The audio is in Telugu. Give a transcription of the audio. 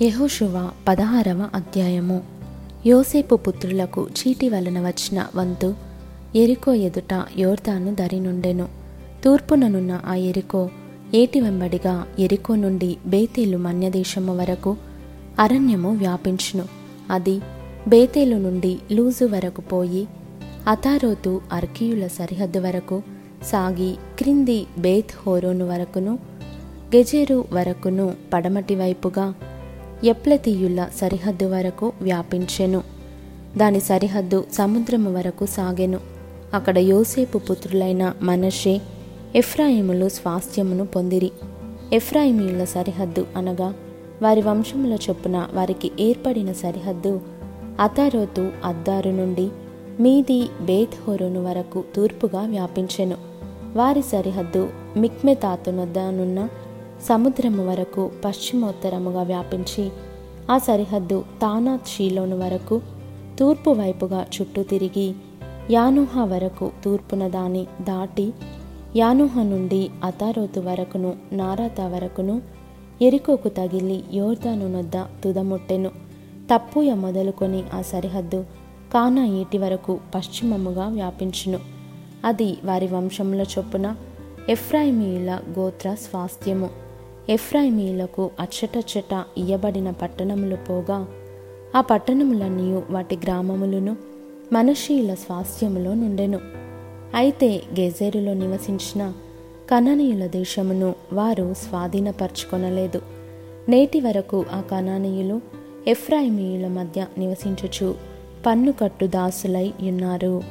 యహోశువ పదహారవ అధ్యాయము. యోసేపు పుత్రులకు చీటి వలన వచ్చిన వంతు ఎరికో ఎదుట యోర్దాను దరి నుండెను. తూర్పుననున్న ఆ ఎరికో ఏటి వెంబడిగా ఎరికో నుండి బేతేలు మన్యదేశము వరకు అరణ్యము వ్యాపించును. అది బేతేలు నుండి లూజు వరకు పోయి అతారోతు అర్కీయుల సరిహద్దు వరకు సాగి క్రింది బేత్ హోరోను వరకును గెజేరు వరకును పడమటి వైపుగా ఎప్లతీయుల సరిహద్దు వరకు వ్యాపించెను. దాని సరిహద్దు సముద్రము వరకు సాగెను. అక్కడ యోసేపు పుత్రులైన మనషే ఎఫ్రాయిములు స్వాస్థ్యమును పొందిరి. ఎఫ్రాయిమీయుల సరిహద్దు అనగా వారి వంశముల చొప్పున వారికి ఏర్పడిన సరిహద్దు అతారోతు అద్దారు నుండి మీది బేత్ హోరోను వరకు తూర్పుగా వ్యాపించెను. వారి సరిహద్దు మిక్మెతాతునొద్దనున్న సముద్రము వరకు పశ్చిమోత్తరముగా వ్యాపించి ఆ సరిహద్దు తానాత్ షీలోను వరకు తూర్పు వైపుగా చుట్టూ తిరిగి యానుహ వరకు తూర్పున దాని దాటి యానుహ నుండి అతారోతు వరకును నారాతా వరకును ఎరికోకు తగిలి యోర్దాను నొద్ద తుదముట్టెను. తప్పుయ మొదలుకొని ఆ సరిహద్దు కానా ఈటి వరకు పశ్చిమముగా వ్యాపించును. అది వారి వంశముల చొప్పున ఎఫ్రాయిమీయుల గోత్ర స్వాస్థ్యము. ఎఫ్రాయిమీలకు అచ్చటచ్చట ఇయ్యబడిన పట్టణములు పోగా ఆ పట్టణములన్నీ వాటి గ్రామములను మనషీల స్వాస్థ్యములో నుండెను. అయితే గెజేరులో నివసించిన కణనీయుల దేశమును వారు స్వాధీనపరచుకొనలేదు. నేటి వరకు ఆ కణానీయులు ఎఫ్రాయిమీయుల మధ్య నివసించుచు పన్నుకట్టు దాసులై ఉన్నారు.